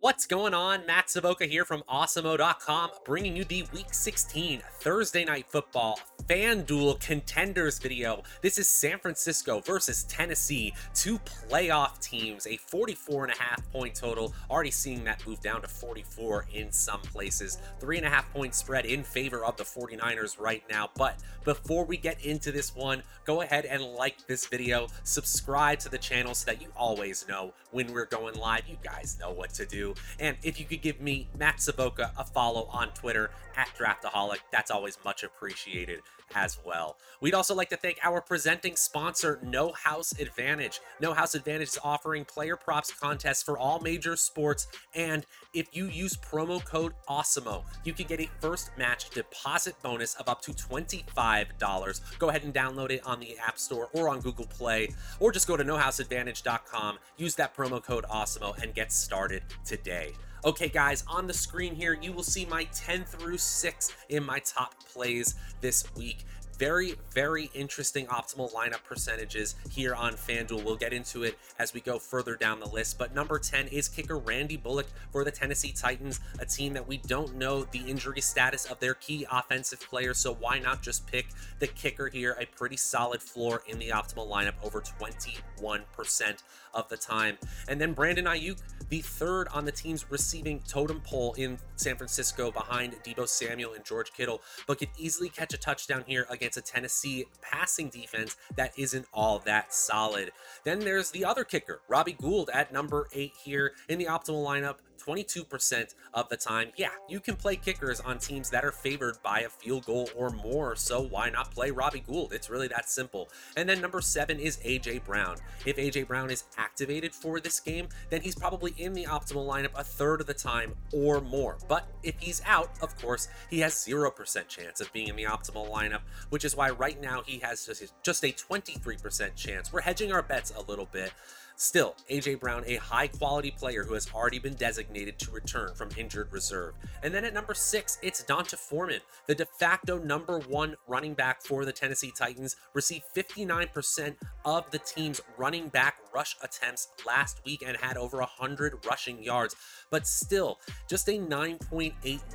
What's going on? Matt Savoca here from Awesemo.com, bringing you the Week 16 Thursday Night Football FanDuel Contenders video. This is San Francisco versus Tennessee, two playoff teams, a 44 and a half point total. Already seeing that move down to 44 in some places. Three and a half point spread in favor of the 49ers right now. But before we get into this one, go ahead and like this video, subscribe to the channel so that you always know when we're going live. You guys know what to do. And if you could give me, Matt Savoca, a follow on Twitter at Draftaholic, that's always much appreciated as well. We'd also like to thank our presenting sponsor, No House Advantage. No House Advantage is offering player props contests for all major sports, and if you use promo code AWESEMO, you can get a first match deposit bonus of up to $25. Go ahead and download it on the App Store or on Google Play, or just go to nohouseadvantage.com, use that promo code AWESEMO, and get started today. Okay, guys, on the screen here, you will see my 10 through 6 in my top plays this week very, very interesting optimal lineup percentages here on FanDuel. We'll get into it as we go further down the list. But number 10 is kicker Randy Bullock for the Tennessee Titans, a team that we don't know the injury status of their key offensive player. So why not just pick the kicker here? A pretty solid floor in the optimal lineup, over 21% of the time. And then Brandon Aiyuk, the third on the team's receiving totem pole in San Francisco behind Deebo Samuel and George Kittle, but could easily catch a touchdown here against a Tennessee passing defense that isn't all that solid. Then there's the other kicker, Robbie Gould at number eight here in the optimal lineup. 22% of the time. Yeah, you can play kickers on teams that are favored by a field goal or more, so why not play Robbie Gould? It's really that simple. And then number seven is AJ Brown. If AJ Brown is activated for this game, then he's probably in the optimal lineup a third of the time or more. But if he's out, of course, he has 0% chance of being in the optimal lineup, which is why right now he has just a 23% chance. We're hedging our bets a little bit. Still, AJ Brown, a high quality player who has already been designated to return from injured reserve. And then at number six, it's D'Onta Foreman, the de facto number one running back for the Tennessee Titans, received 59% of the team's running back rush attempts last week and had over 100 rushing yards. But still, just a 9.8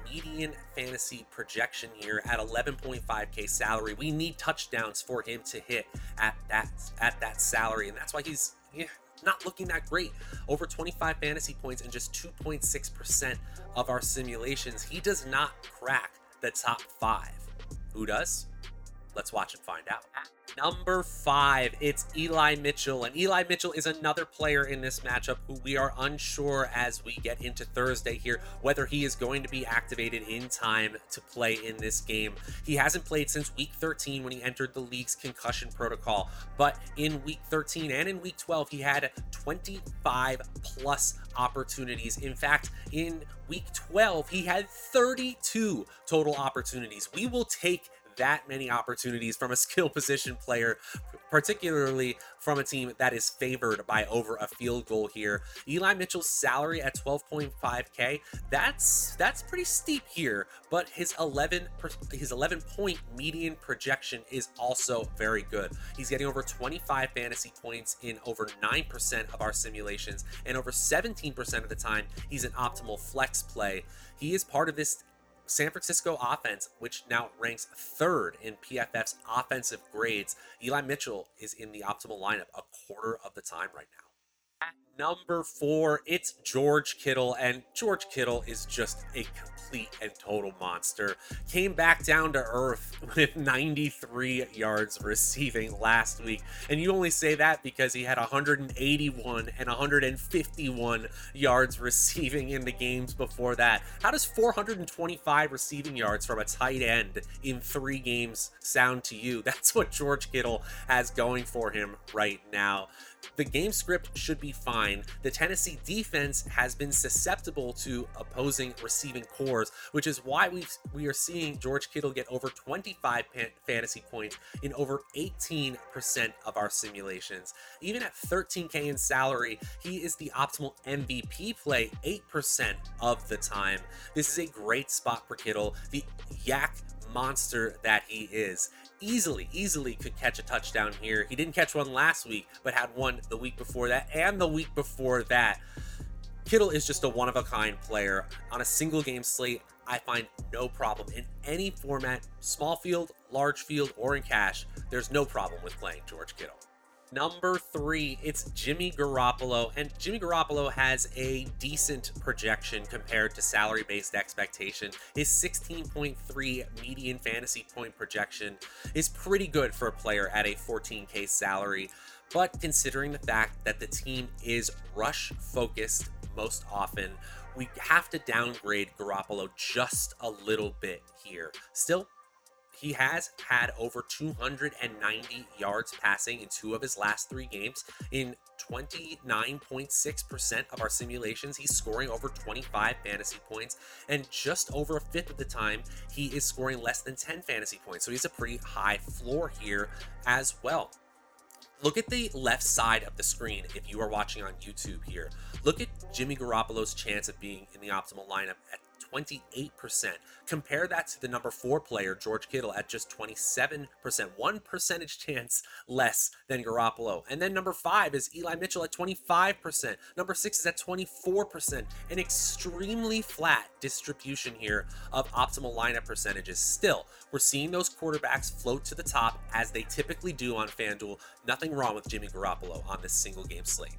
median fantasy projection here at 11.5k salary. We need touchdowns for him to hit at that at that salary, and that's why he's yeah, not looking that great. Over 25 fantasy points and just 2.6% of our simulations. He does not crack the top five. Who does? Let's watch and find out. Number five, it's Eli Mitchell. And Eli Mitchell is another player in this matchup who we are unsure as we get into Thursday here whether he is going to be activated in time to play in this game. He hasn't played since week 13 when he entered the league's concussion protocol. But in week 13 and in week 12, he had 25 plus opportunities. In fact, in week 12, he had 32 total opportunities. We will take that many opportunities from a skill position player, particularly from a team that is favored by over a field goal here. Eli Mitchell's salary at 12.5k, that's that's pretty steep here, but his 11 his 11 point median projection is also very good. He's getting over 25 fantasy points in over 9% of our simulations and over 17% of the time he's an optimal flex play. He is part of this San Francisco offense, which now ranks third in PFF's offensive grades. Eli Mitchell is in the optimal lineup a quarter of the time right now. At number four, it's George Kittle, and George Kittle is just a complete and total monster. Came back down to earth with 93 yards receiving last week, and you only say that because he had 181 and 151 yards receiving in the games before that. How does 425 receiving yards from a tight end in three games sound to you? That's what George Kittle has going for him right now the game script should be fine. The Tennessee defense has been susceptible to opposing receiving corps, which is why we we are seeing George Kittle get over 25 fantasy points in over 18% of our simulations. Even at 13k in salary, he is the optimal MVP play 8% of the time. This is a great spot for Kittle. The YAC monster that he is. Easily, easily could catch a touchdown here. He didn't catch one last week, but had one the week before that and the week before that. Kittle is just a one of a kind player. On a single game slate, I find no problem in any format, small field, large field, or in cash. There's no problem with playing George Kittle. Number three, it's Jimmy Garoppolo. And Jimmy Garoppolo has a decent projection compared to salary based expectation. His 16.3 median fantasy point projection is pretty good for a player at a 14K salary. But considering the fact that the team is rush focused most often, we have to downgrade Garoppolo just a little bit here. Still, he has had over 290 yards passing in two of his last three games. In 29.6% of our simulations, he's scoring over 25 fantasy points, and just over a fifth of the time, he is scoring less than 10 fantasy points. So he's a pretty high floor here as well. Look at the left side of the screen if you are watching on YouTube here. Look at Jimmy Garoppolo's chance of being in the optimal lineup at 28%. Compare that to the number four player, George Kittle, at just 27%, one percentage chance less than Garoppolo. And then number five is Eli Mitchell at 25%. Number six is at 24%. An extremely flat distribution here of optimal lineup percentages. Still, we're seeing those quarterbacks float to the top as they typically do on FanDuel. Nothing wrong with Jimmy Garoppolo on this single game slate.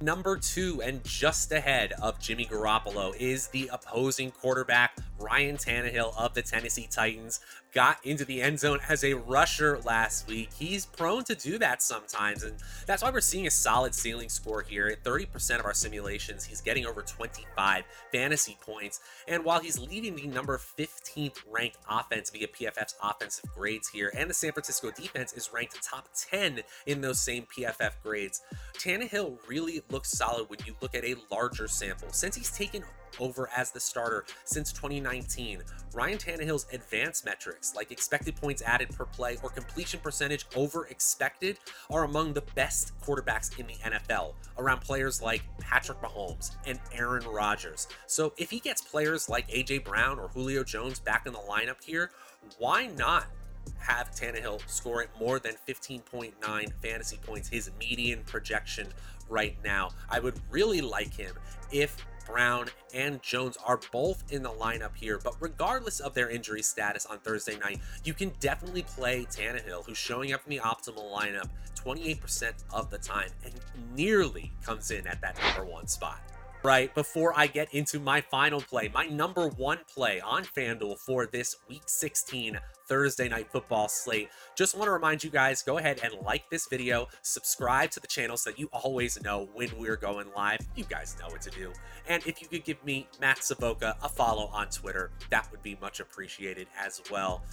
Number two, and just ahead of Jimmy Garoppolo, is the opposing quarterback, Ryan Tannehill of the Tennessee Titans got into the end zone as a rusher last week. He's prone to do that sometimes, and that's why we're seeing a solid ceiling score here. At 30% of our simulations, he's getting over 25 fantasy points. And while he's leading the number 15th ranked offense via PFF's offensive grades here, and the San Francisco defense is ranked top 10 in those same PFF grades, Tannehill really looks solid when you look at a larger sample. Since he's taken over as the starter since 2019. Ryan Tannehill's advanced metrics, like expected points added per play or completion percentage over expected, are among the best quarterbacks in the NFL, around players like Patrick Mahomes and Aaron Rodgers. So if he gets players like A.J. Brown or Julio Jones back in the lineup here, why not have Tannehill scoring more than 15.9 fantasy points, his median projection right now. I would really like him if Brown, and Jones are both in the lineup here. But regardless of their injury status on Thursday night, you can definitely play Tannehill, who's showing up in the optimal lineup 28% of the time and nearly comes in at that number one spot right before I get into my final play, my number one play on FanDuel for this week 16 Thursday night football slate. Just want to remind you guys go ahead and like this video, subscribe to the channel so that you always know when we're going live. You guys know what to do. And if you could give me, Matt Savoca, a follow on Twitter, that would be much appreciated as well.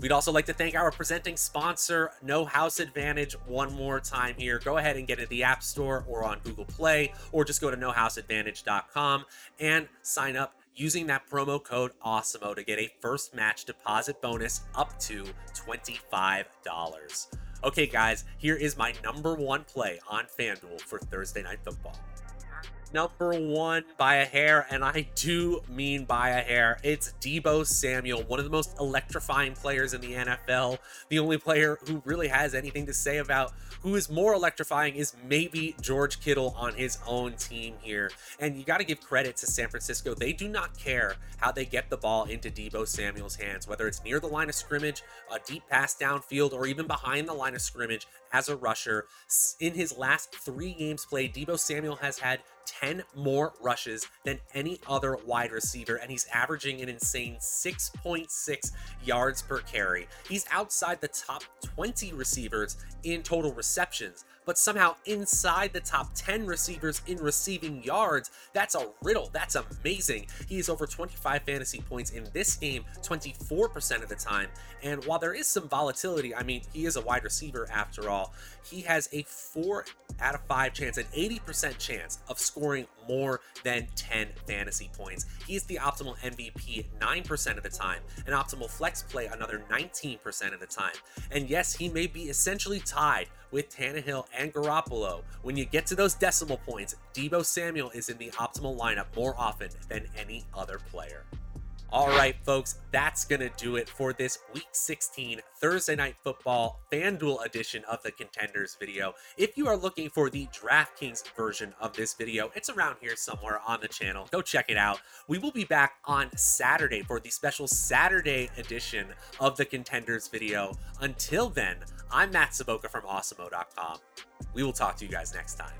We'd also like to thank our presenting sponsor, No House Advantage, one more time here. Go ahead and get it the App Store or on Google Play, or just go to nohouseadvantage.com and sign up using that promo code AWESEMO to get a first match deposit bonus up to $25. Okay, guys, here is my number one play on FanDuel for Thursday Night Football number one by a hair, and I do mean by a hair. It's Deebo Samuel, one of the most electrifying players in the NFL. The only player who really has anything to say about who is more electrifying is maybe George Kittle on his own team here. And you got to give credit to San Francisco. They do not care how they get the ball into Deebo Samuel's hands, whether it's near the line of scrimmage, a deep pass downfield, or even behind the line of scrimmage as a rusher. In his last three games played, Deebo Samuel has had 10 more rushes than any other wide receiver, and he's averaging an insane 6.6 yards per carry. He's outside the top 20 receivers in total receptions but somehow inside the top 10 receivers in receiving yards. That's a riddle. That's amazing. He is over 25 fantasy points in this game 24% of the time. And while there is some volatility, I mean, he is a wide receiver after all, he has a 4 out of 5 chance, an 80% chance of scoring more than 10 fantasy points. He's the optimal MVP 9% of the time, an optimal flex play another 19% of the time. And yes, he may be essentially tied with Tannehill and Garoppolo. When you get to those decimal points, Deebo Samuel is in the optimal lineup more often than any other player. All right, folks, that's going to do it for this Week 16 Thursday Night Football FanDuel edition of the Contenders video. If you are looking for the DraftKings version of this video, it's around here somewhere on the channel. Go check it out. We will be back on Saturday for the special Saturday edition of the Contenders video. Until then, I'm Matt Savoca from Awesemo.com. We will talk to you guys next time.